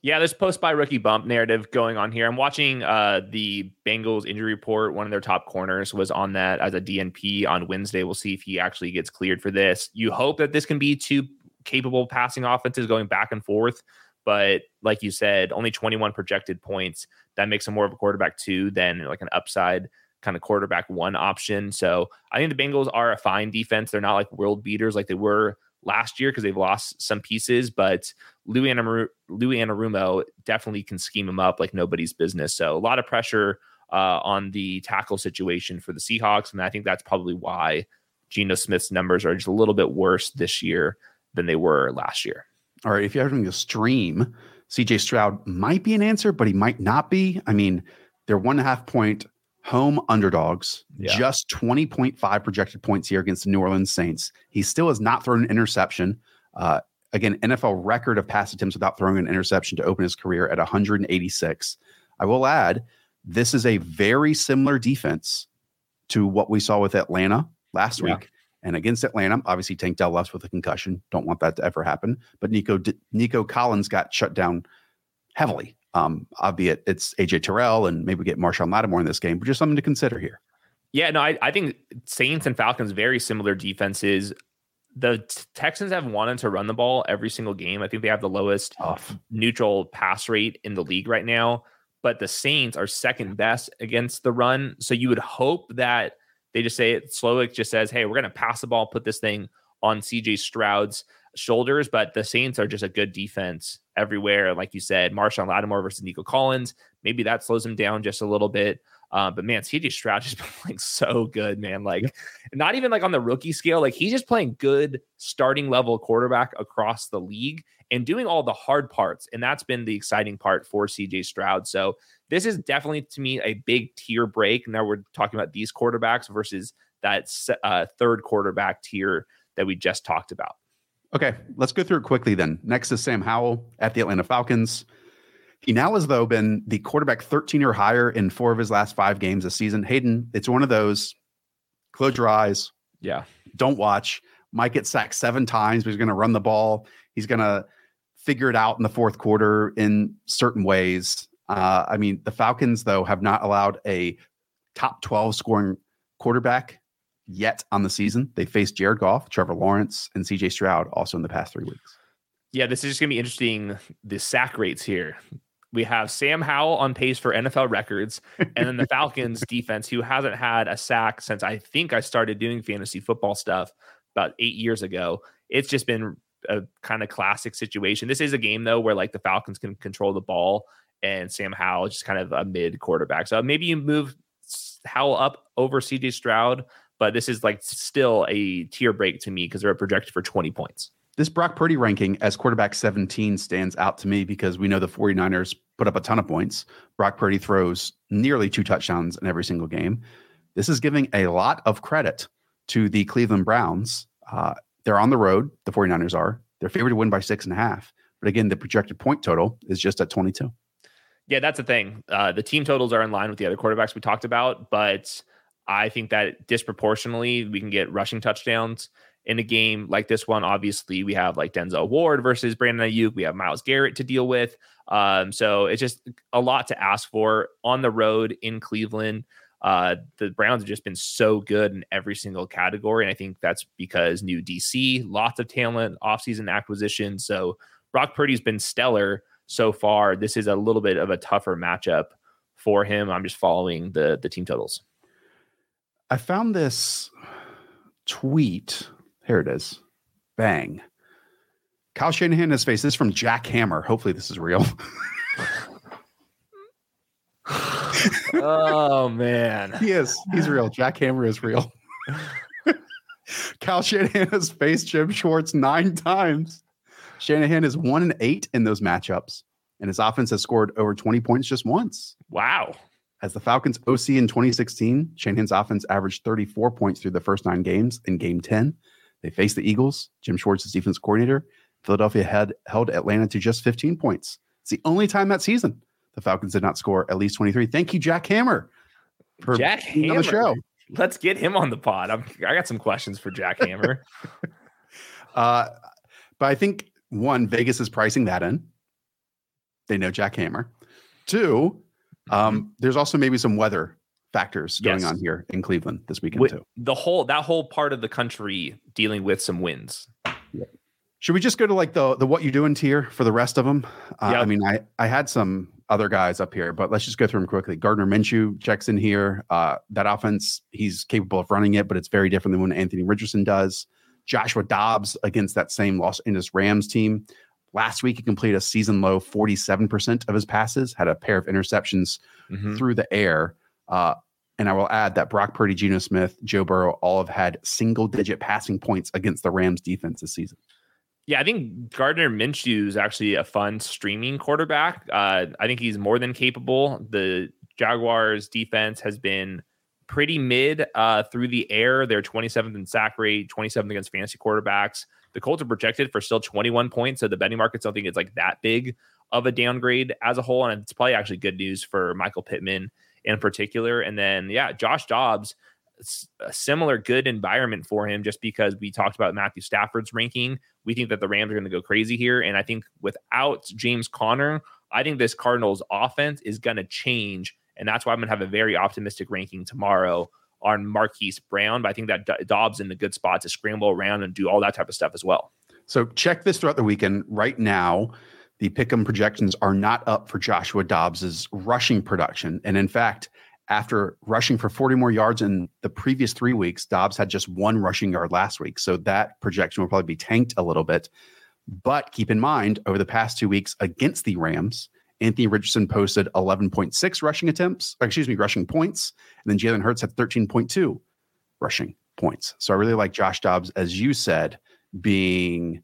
Yeah, there's post by rookie bump narrative going on here. I'm watching uh, the Bengals injury report. One of their top corners was on that as a DNP on Wednesday. We'll see if he actually gets cleared for this. You hope that this can be two capable passing offenses going back and forth. But like you said, only 21 projected points. That makes him more of a quarterback two than like an upside kind of quarterback one option. So I think the Bengals are a fine defense. They're not like world beaters like they were last year because they've lost some pieces, but Louis, Anaru- Louis Anarumo definitely can scheme him up like nobody's business. So a lot of pressure uh, on the tackle situation for the Seahawks. And I think that's probably why Geno Smith's numbers are just a little bit worse this year than they were last year. All right. If you're having a stream CJ Stroud might be an answer, but he might not be. I mean, they're one and a half point home underdogs, Yeah. just 20.5 projected points here against the New Orleans Saints. He still has not thrown an interception. Uh, again, NFL record of pass attempts without throwing an interception to open his career at 186. I will add, this is a very similar defense to what we saw with Atlanta last Yeah. week. And against Atlanta, obviously Tank Dell left with a concussion. Don't want that to ever happen. But Nico Nico Collins got shut down heavily. Um, albeit it's AJ Terrell and maybe we get Marshon Lattimore in this game, but just something to consider here. Yeah, no, I, I think Saints and Falcons very similar defenses. The t- Texans have wanted to run the ball every single game. I think they have the lowest Tough. neutral pass rate in the league right now, but the Saints are second best against the run. So you would hope that they just say it. Slowik just says, "Hey, we're going to pass the ball, put this thing on CJ Stroud's shoulders." But the Saints are just a good defense everywhere. Like you said, Marshon Lattimore versus Nico Collins. Maybe that slows him down just a little bit. Uh, but man, CJ Stroud has been playing so good, man. Like, not even like on the rookie scale. Like he's just playing good starting level quarterback across the league and doing all the hard parts. And that's been the exciting part for CJ Stroud. So this is definitely to me a big tier break. Now we're talking about these quarterbacks versus that uh, third quarterback tier that we just talked about. Okay, let's go through it quickly then. Next is Sam Howell at the Atlanta Falcons. He now has, though, been the quarterback 13 or higher in four of his last five games this season. Hayden, it's one of those close your eyes, Yeah. don't watch. Might get sacked seven times, but he's going to run the ball. He's going to figure it out in the fourth quarter in certain ways. Uh, I mean, the Falcons, though, have not allowed a top 12 scoring quarterback yet on the season. They faced Jared Goff, Trevor Lawrence, and CJ Stroud also in the past three weeks. Yeah, this is just going to be interesting. The sack rates here. We have Sam Howell on pace for NFL records, and then the Falcons defense, who hasn't had a sack since I think I started doing fantasy football stuff about eight years ago. It's just been a kind of classic situation. This is a game though where like the Falcons can control the ball, and Sam Howell is just kind of a mid quarterback. So maybe you move Howell up over CJ Stroud, but this is like still a tier break to me because they're projected for 20 points. This Brock Purdy ranking as quarterback 17 stands out to me because we know the 49ers put up a ton of points. Brock Purdy throws nearly two touchdowns in every single game. This is giving a lot of credit to the Cleveland Browns. Uh, they're on the road, the 49ers are. They're favored to win by six and a half. But again, the projected point total is just at 22. Yeah, that's the thing. Uh, the team totals are in line with the other quarterbacks we talked about, but I think that disproportionately we can get rushing touchdowns in a game like this one. Obviously, we have like Denzel Ward versus Brandon Aiyuk. We have Myles Garrett to deal with. Um, so it's just a lot to ask for on the road in Cleveland. Uh, the Browns have just been so good in every single category. And I think that's because new DC, lots of talent, offseason acquisition. So Brock Purdy's been stellar so far. This is a little bit of a tougher matchup for him. I'm just following the the team totals. I found this tweet. Here it is. Bang. Kyle Shanahan has faced this is from Jack Hammer. Hopefully, this is real. oh man. He is. He's real. Jack Hammer is real. Kyle Shanahan has faced Jim Schwartz nine times. Shanahan is one and eight in those matchups, and his offense has scored over 20 points just once. Wow. As the Falcons OC in 2016, Shanahan's offense averaged 34 points through the first nine games. In game 10, they faced the Eagles. Jim Schwartz is defense coordinator. Philadelphia had held Atlanta to just 15 points. It's the only time that season the Falcons did not score at least 23. Thank you, Jack Hammer, for Jack being on the show. Let's get him on the pod. I'm, I got some questions for Jack Hammer. Uh, but I think one, Vegas is pricing that in. They know Jack Hammer. Two, um, there's also maybe some weather factors going Yes. on here in Cleveland this weekend With too. the whole that whole part of the country dealing with some wins. Should we just go to like the the what you doing tier for the rest of them? Uh, Yeah. I mean, I I had some other guys up here, but let's just go through them quickly. Gardner Minshew checks in here. Uh, that offense, he's capable of running it, but it's very different than when Anthony Richardson does. Joshua Dobbs against that same Los Angeles Rams team. Last week, he completed a season low 47% of his passes, had a pair of interceptions Mhm. through the air. Uh, and I will add that Brock Purdy, Geno Smith, Joe Burrow all have had single digit passing points against the Rams defense this season. Yeah, I think Gardner Minshew is actually a fun streaming quarterback. Uh, I think he's more than capable. The Jaguars defense has been pretty mid uh, through the air. They're 27th in sack rate, 27th against fantasy quarterbacks. The Colts are projected for still 21 points, so the betting markets don't think it's like that big of a downgrade as a whole. And it's probably actually good news for Michael Pittman in particular. And then, yeah, Josh Dobbs, a similar good environment for him just because we talked about Matthew Stafford's ranking. We think that the Rams are going to go crazy here. And I think without James Conner, I think this Cardinals offense is going to change. And that's why I'm going to have a very optimistic ranking tomorrow on Marquise Brown. But I think that Dobbs in a good spot to scramble around and do all that type of stuff as well. So check this throughout the weekend. Right now, the pick'em projections are not up for Joshua Dobbs's rushing production. And in fact, after rushing for 40 more yards in the previous three weeks, Dobbs had just one rushing yard last week. So that projection will probably be tanked a little bit. But keep in mind, over the past two weeks against the Rams, Anthony Richardson posted 11.6 rushing attempts, excuse me, rushing points. And then Jalen Hurts had 13.2 rushing points. So I really like Josh Dobbs, as you said, being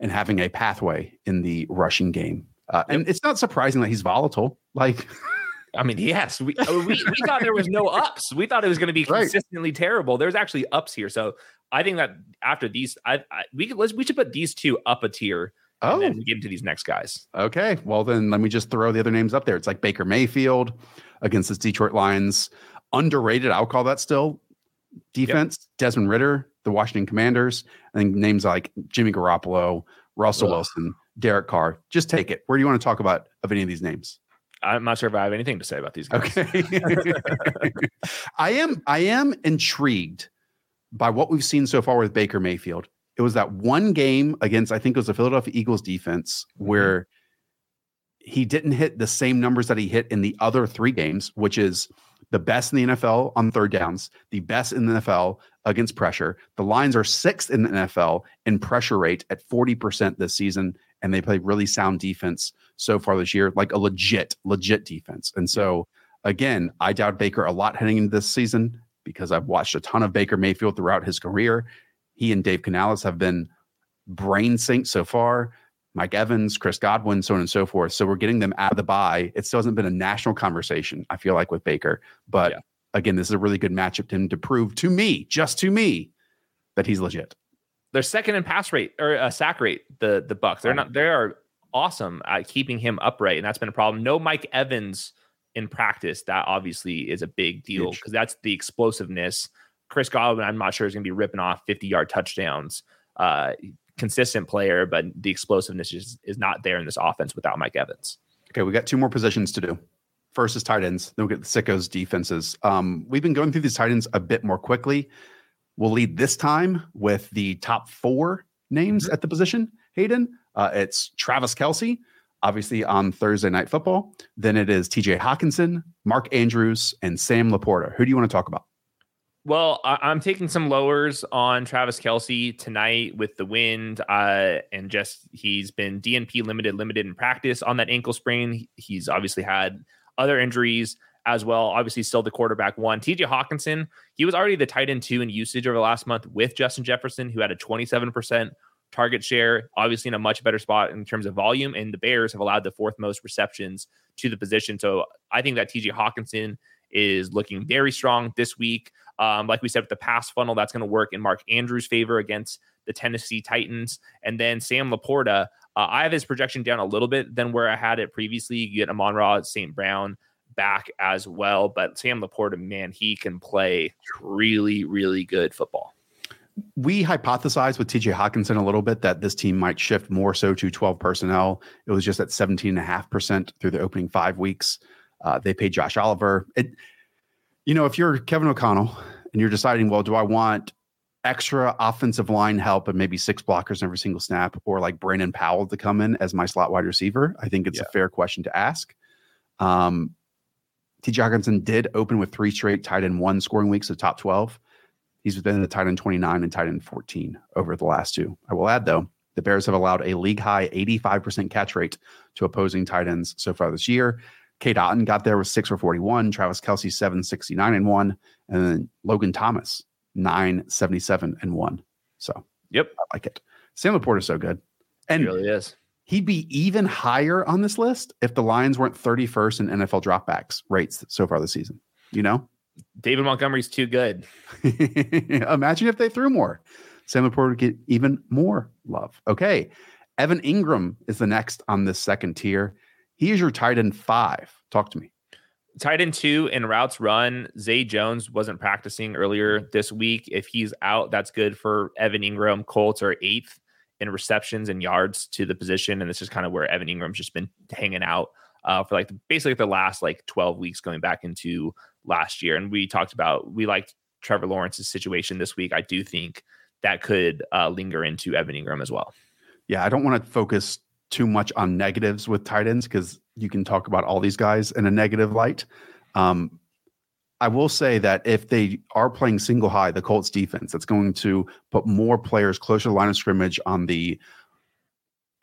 and having a pathway in the rushing game. Uh, and it's not surprising that he's volatile. Like, I mean, yes, we, we, we thought there was no ups. We thought it was going to be consistently right. terrible. There's actually ups here. So I think that after these, I, I we could let's we should put these two up a tier. Oh, and then oh. get into these next guys. Okay, well then let me just throw the other names up there. It's like Baker Mayfield against the Detroit Lions, underrated. I'll call that still defense. Yep. Desmond Ridder, the Washington Commanders. Think names like Jimmy Garoppolo, Russell Ugh. Wilson, Derek Carr. Just take it. Where do you want to talk about of any of these names? I'm not sure if I have anything to say about these guys. Okay. I am I am intrigued by what we've seen so far with Baker Mayfield. It was that one game against I think it was the Philadelphia Eagles defense mm-hmm. where he didn't hit the same numbers that he hit in the other three games, which is the best in the NFL on third downs, the best in the NFL against pressure. The Lions are sixth in the NFL in pressure rate at 40% this season, and they play really sound defense so far this year, like a legit, legit defense. And so, again, I doubt Baker a lot heading into this season because I've watched a ton of Baker Mayfield throughout his career. He and Dave Canales have been brain synced so far. Mike Evans, Chris Godwin, so on and so forth. So we're getting them out of the bye. It still hasn't been a national conversation, I feel like, with Baker. But yeah. again, this is a really good matchup to him to prove to me, just to me, that he's legit. They're second in pass rate or uh, sack rate. The the Bucks. They're not. They are awesome at keeping him upright, and that's been a problem. No Mike Evans in practice. That obviously is a big deal because that's the explosiveness. Chris Godwin, I'm not sure is going to be ripping off 50 yard touchdowns. Uh, consistent player, but the explosiveness is, is not there in this offense without Mike Evans. Okay, we got two more positions to do. First is tight ends. Then we'll get the sickos defenses. Um, we've been going through these tight ends a bit more quickly. We'll lead this time with the top four names mm-hmm. at the position. Hayden, uh, it's Travis Kelce, obviously on Thursday Night Football. Then it is TJ Hockenson, Mark Andrews, and Sam LaPorta. Who do you want to talk about? Well, I- am taking some lowers on Travis Kelce tonight with the wind, uh, and just he's been DNP limited, limited in practice on that ankle sprain. He's obviously had other injuries as well. Obviously, still the quarterback one. TJ Hockenson, he was already the tight end two in usage over the last month with Justin Jefferson, who had a 27% target share, obviously in a much better spot in terms of volume. And the Bears have allowed the fourth most receptions to the position. So I think that TJ Hockenson is looking very strong this week. Um, like we said, with the pass funnel, that's going to work in Mark Andrews' favor against the Tennessee Titans. And then Sam LaPorta, uh, I have his projection down a little bit than where I had it previously. You get Amon-Ra St. Brown back as well. But Sam LaPorta, man, he can play really, really good football. We hypothesized with TJ Hockenson a little bit that this team might shift more so to 12 personnel. It was just at 17.5% through the opening five weeks. Uh, they paid Josh Oliver. It, you know, if you're Kevin O'Connell and you're deciding, well, do I want extra offensive line help and maybe six blockers every single snap, or like Brandon Powell to come in as my slot wide receiver? I think it's yeah. a fair question to ask. Um, T. Did open with three straight tight end one scoring weeks of top 12. He's been the tight end 29 and tight end 14 over the last two. I will add, though, the Bears have allowed a league high 85% catch rate to opposing tight ends so far this year. Cade Otton got there with six for 41, Travis Kelce, 769 and one, and then Logan Thomas, 977 and one. So, yep, I like it. Sam LaPorta is so good. And It really is. he'd be even higher on this list if the Lions weren't 31st in NFL dropbacks rates so far this season. You know? David Montgomery's too good. Imagine if they threw more. Sam LaPorta would get even more love. Okay. Evan Engram is the next on this second tier. He is your tight end five. Talk to me. Tight end two in routes run. Zay Jones wasn't practicing earlier this week. If he's out, that's good for Evan Engram. Colts are eighth in receptions and yards to the position, and this is kind of where Evan Engram's just been hanging out uh, for like basically the last like 12 weeks going back into last year. And we talked about we liked Trevor Lawrence's situation this week. I do think that could uh, linger into Evan Engram as well. Yeah, I don't want to focus too much on negatives with tight ends because you can talk about all these guys in a negative light. Um, I will say that if they are playing single high, the Colts defense, that's going to put more players closer to the line of scrimmage on the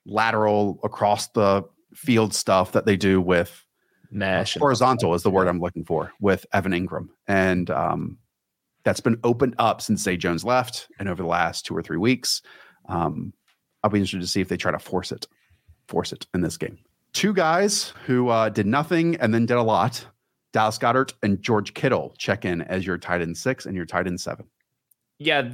lateral across the field stuff that they do with Mesh. horizontal is the word I'm looking for with Evan Engram. And um, that's been opened up since Zay Jones left and over the last two or three weeks. Um, I'll be interested to see if they try to force it, force it in this game. Two guys who uh, did nothing and then did a lot. Dallas Goedert and George Kittle check in as your tight end six and your tight end seven. yeah,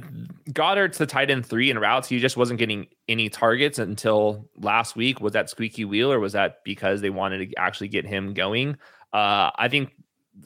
Goedert's the tight end three in routes. He just wasn't getting any targets until last week. Was that squeaky wheel or was that because they wanted to actually get him going? Uh, I think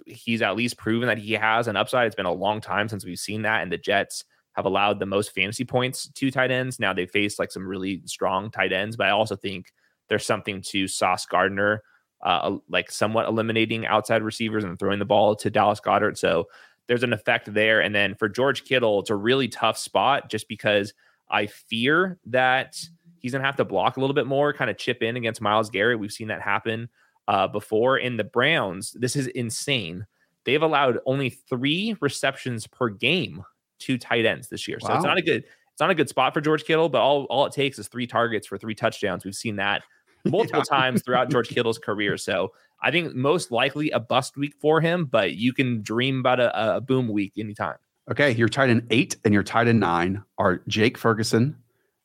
he's at least proven that he has an upside. It's been a long time since we've seen that, and the Jets have allowed the most fantasy points to tight ends. Now they faced like some really strong tight ends, but I also think there's something to Sauce Gardner, uh, like somewhat eliminating outside receivers and throwing the ball to Dallas Goedert. So there's an effect there. And then for George Kittle, it's a really tough spot just because I fear that he's going to have to block a little bit more, kind of chip in against Myles Garrett. We've seen that happen uh, before. In the Browns, this is insane. They've allowed only three receptions per game to tight ends this year. So it's not a good it's not a good spot for George Kittle, but all, all it takes is three targets for three touchdowns. We've seen that multiple times throughout George Kittle's career. So I think most likely a bust week for him, but you can dream about a, a boom week anytime. Okay, your tight end eight and your tight end nine are Jake Ferguson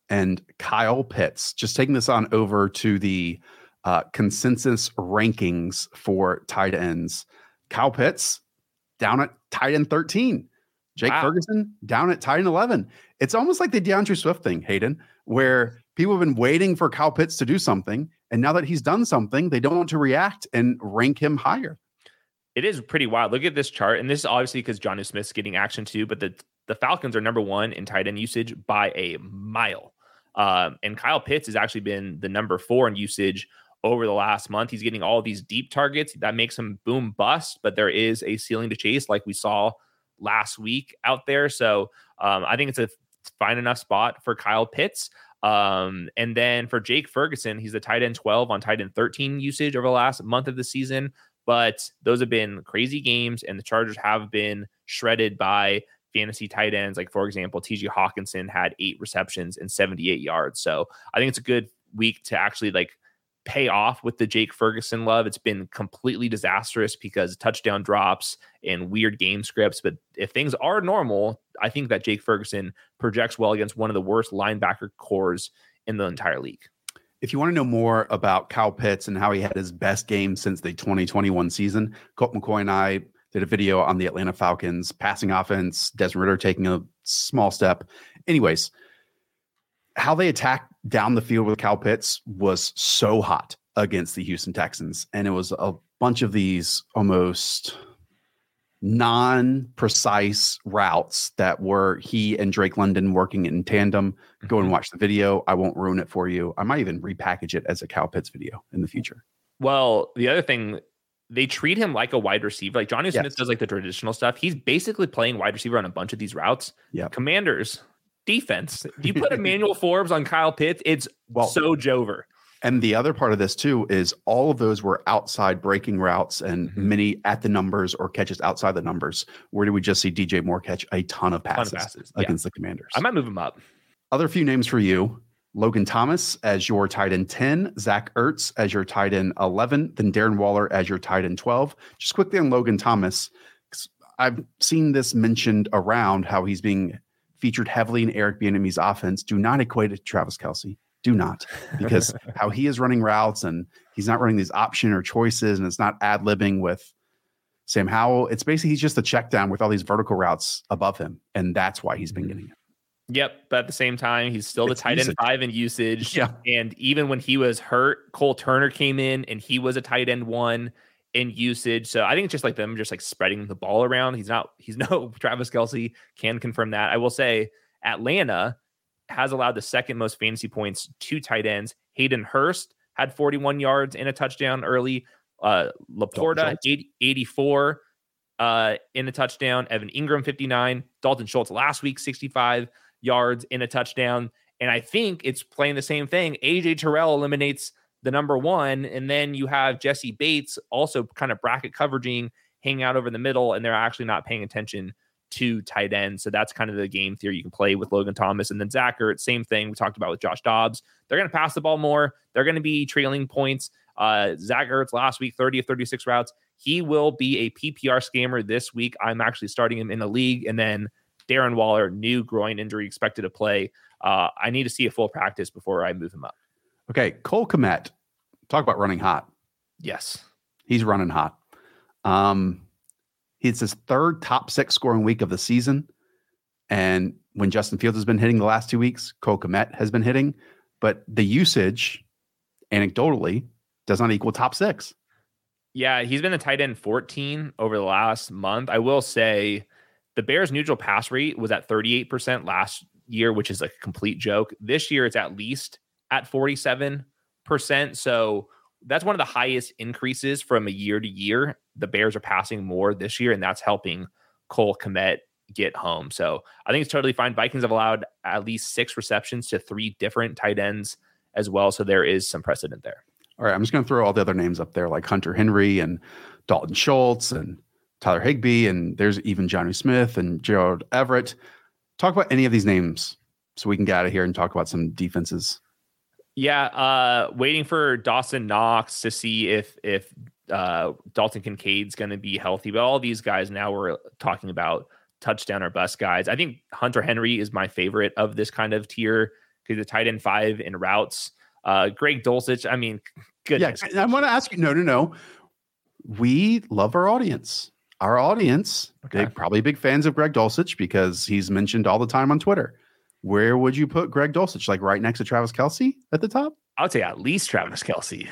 and Kyle Pitts. Just taking this on over to the uh, consensus rankings for tight ends. Kyle Pitts down at tight end 13. Jake Wow. Ferguson down at tight end 11. It's almost like the D'Andre Swift thing, Hayden, where people have been waiting for Kyle Pitts to do something. And now that he's done something, they don't want to react and rank him higher. It is pretty wild. Look at this chart, and this is obviously because Jonnu Smith's getting action too. But the the Falcons are number one in tight end usage by a mile, um, and Kyle Pitts has actually been the number four in usage over the last month. He's getting all these deep targets that makes him boom bust, but there is a ceiling to chase, like we saw last week out there. So um, I think it's a fine enough spot for Kyle Pitts. Um, and then for Jake Ferguson, he's the tight end 12 on tight end 13 usage over the last month of the season but those have been crazy games, and the Chargers have been shredded by fantasy tight ends. Like, for example, TJ Hockenson had eight receptions and 78 yards. So I think it's a good week to actually like pay off with the Jake Ferguson love. It's been completely disastrous because touchdown drops and weird game scripts. But if things are normal, I think that Jake Ferguson projects well against one of the worst linebacker cores in the entire league. If you want to know more about Kyle Pitts and how he had his best game since the 2021 season, Colt McCoy and I did a video on the Atlanta Falcons passing offense, Desmond Ridder taking a small step. Anyways, how they attacked down the field with Kyle Pitts was so hot against the Houston Texans. And it was a bunch of these almost non-precise routes that were he and Drake London working in tandem. Go and mm-hmm. watch the video. I won't ruin it for you. I might even repackage it as a Cal Pitts video in the future. Well, the other thing, they treat him like a wide receiver. Like Jonnu Smith Yes. does like the traditional stuff. He's basically playing wide receiver on a bunch of these routes. Yep. Commanders, defense. You put Emmanuel Forbes on Kyle Pitts, it's Well- so Jover. And the other part of this too is all of those were outside breaking routes and Mhm. many at the numbers or catches outside the numbers. Where did we just see DJ Moore catch a ton of Ton of passes, passes. Yeah. against the Commanders? I might move him up. Other few names for you. Logan Thomas as your tight end 10, Zach Ertz as your tight end 11, then Darren Waller as your tight end 12. Just quickly on Logan Thomas, I've seen this mentioned around how he's being featured heavily in Eric Bieniemy's offense. Do not equate it to Travis Kelce. Do not, because how he is running routes and he's not running these option or choices, and it's not ad libbing with Sam Howell. It's basically he's just a check down with all these vertical routes above him, and that's why he's been mm-hmm. getting it. Yep, but at the same time, he's still It's the tight usage. end five in usage. Yeah. and even when he was hurt, Cole Turner came in and he was a tight end one in usage. So I think it's just like them just like spreading the ball around. He's not. He's no Travis Kelce. Can confirm that. I will say Atlanta has allowed the second most fantasy points to tight ends. Hayden Hurst had 41 yards and a touchdown early. Uh, LaPorta 80, 84 uh, in a touchdown. Evan Engram 59. Dalton Schultz last week 65 yards in a touchdown. And I think it's playing the same thing. AJ Terrell eliminates the number one, and then you have Jessie Bates also kind of bracket coveraging, hanging out over the middle, and they're actually not paying attention to tight end. So that's kind of the game theory you can play with Logan Thomas. And then Zach Ertz, same thing we talked about with Josh Dobbs. They're going to pass the ball more. They're going to be trailing points. Uh, Zach Ertz last week, 30 of 36 routes. He will be a PPR scammer this week. I'm actually starting him in the league. And then Darren Waller, new groin injury expected to play. Uh, I need to see a full practice before I move him up. Okay, Cole Kmet, talk about running hot. Yes. He's running hot. Um, it's his third top six scoring week of the season. And when Justin Fields has been hitting the last two weeks, Cole Kmet has been hitting, but the usage, anecdotally, does not equal top six. Yeah, he's been a tight end 14 over the last month. I will say the Bears' neutral pass rate was at 38% last year, which is a complete joke. This year, it's at least at 47%. So that's one of the highest increases from a year to year. The Bears are passing more this year, and that's helping Cole Kmet get home. So I think it's totally fine. Vikings have allowed at least six receptions to three different tight ends as well. So there is some precedent there. All right, I'm just going to throw all the other names up there, like Hunter Henry and Dalton Schultz and Tyler Higbee, and there's even Jonnu Smith and Gerald Everett. Talk about any of these names so we can get out of here and talk about some defenses. Yeah, uh, waiting for Dawson Knox to see if if uh, Dalton Kincaid's going to be healthy. But all these guys now we're talking about touchdown or bust guys. I think Hunter Henry is my favorite of this kind of tier because the tight end five in routes. Uh, Greg Dulcich. I mean, goodness. Yeah, I want to ask you. No, no, no. We love our audience. Our audience, Okay. big, probably big fans of Greg Dulcich because he's mentioned all the time on Twitter. Where would you put Greg Dulcich? Like right next to Travis Kelce at the top, I would say at least Travis Kelce.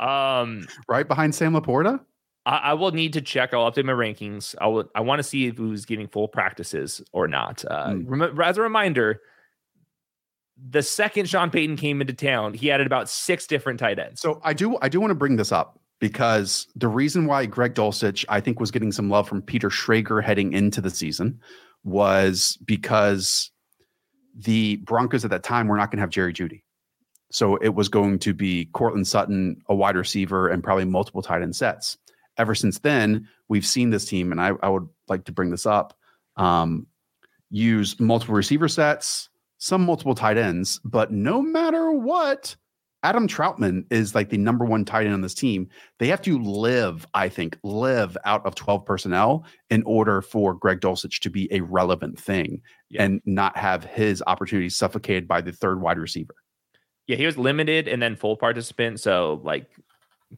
um, right behind Sam LaPorta. I, I will need to check. I'll update my rankings. I will. I want to see if he was getting full practices or not. Uh, Hmm. rem- as a reminder, the second Sean Payton came into town, he added about six different tight ends. So I do I do want to bring this up because the reason why Greg Dulcich I think was getting some love from Peter Schrager heading into the season was because the Broncos at that time were not going to have Jerry Jeudy. So it was going to be Courtland Sutton, a wide receiver, and probably multiple tight end sets. Ever since then, we've seen this team, and I, I would like to bring this up, um, use multiple receiver sets, some multiple tight ends, but no matter what, Adam Trautman is like the number one tight end on this team. They have to live, I think, live out of 12 personnel in order for Greg Dulcich to be a relevant thing Yeah. and not have his opportunities suffocated by the third wide receiver. Yeah, he was limited and then full participant. So like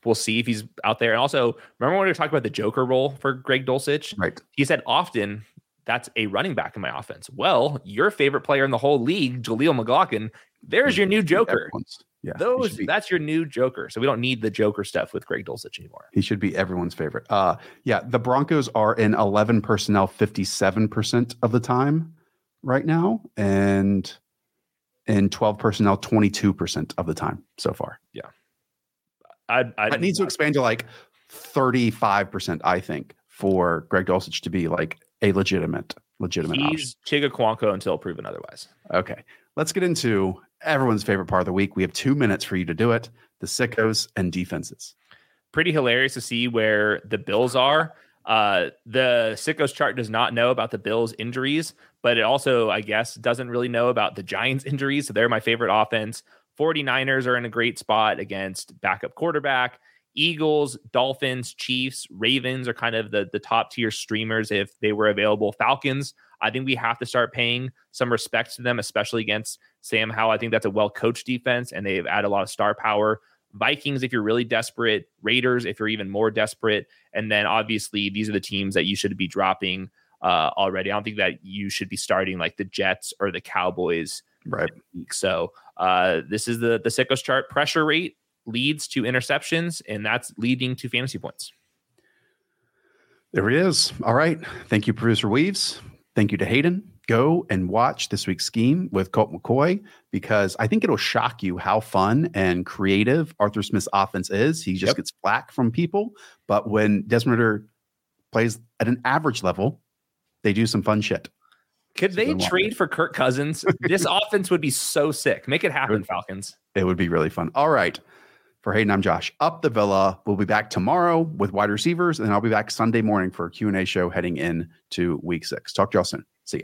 we'll see if he's out there. And also remember when we were talking about the Joker role for Greg Dulcich? Right. He said often that's a running back in my offense. Well, your favorite player in the whole league, Jaleel McLaughlin, there's your new Joker. Yeah. Those be- that's your new Joker. So we don't need the Joker stuff with Greg Dulcich anymore. He should be everyone's favorite. Uh yeah, the Broncos are in 11 personnel 57% of the time right now and in 12 personnel 22% of the time so far. Yeah, I I needs to expand to like 35%, I think, for Greg Dulcich to be like a legitimate legitimate option. he's Chig Okonkwo until proven otherwise. Okay. Let's get into everyone's favorite part of the week. We have 2 minutes for you to do it. The sickos and defenses. pretty hilarious to see where the Bills are. Uh, the Sickos chart does not know about the Bills injuries, but it also, I guess, doesn't really know about the Giants injuries. So they're my favorite offense. 49ers are in a great spot against backup quarterback. Eagles, Dolphins, Chiefs, Ravens are kind of the, the top tier streamers if they were available. Falcons, I think we have to start paying some respect to them, especially against Sam Howell, I think that's a well coached defense, and they've added a lot of star power. Vikings, if you're really desperate, Raiders, if you're even more desperate. And then obviously, these are the teams that you should be dropping uh, already. I don't think that you should be starting like the Jets or the Cowboys. Right. So uh, this is the the Sickos chart. Pressure rate leads to interceptions, and that's leading to fantasy points. There it is. All right. Thank you, producer Weaves. Thank you to Hayden. Go and watch this week's scheme with Colt McCoy because I think it'll shock you how fun and creative Arthur Smith's offense is. He just yep. gets flack from people, but when Desmond plays at an average level, they do some fun shit. Could so they trade for Kirk Cousins? this offense would be so sick. Make it happen, Falcons. It would be really fun. All right. For Hayden, I'm Josh. Up the Villa. We'll be back tomorrow with wide receivers, and I'll be back Sunday morning for a Q&A show heading in to week six. Talk to y'all soon. See ya.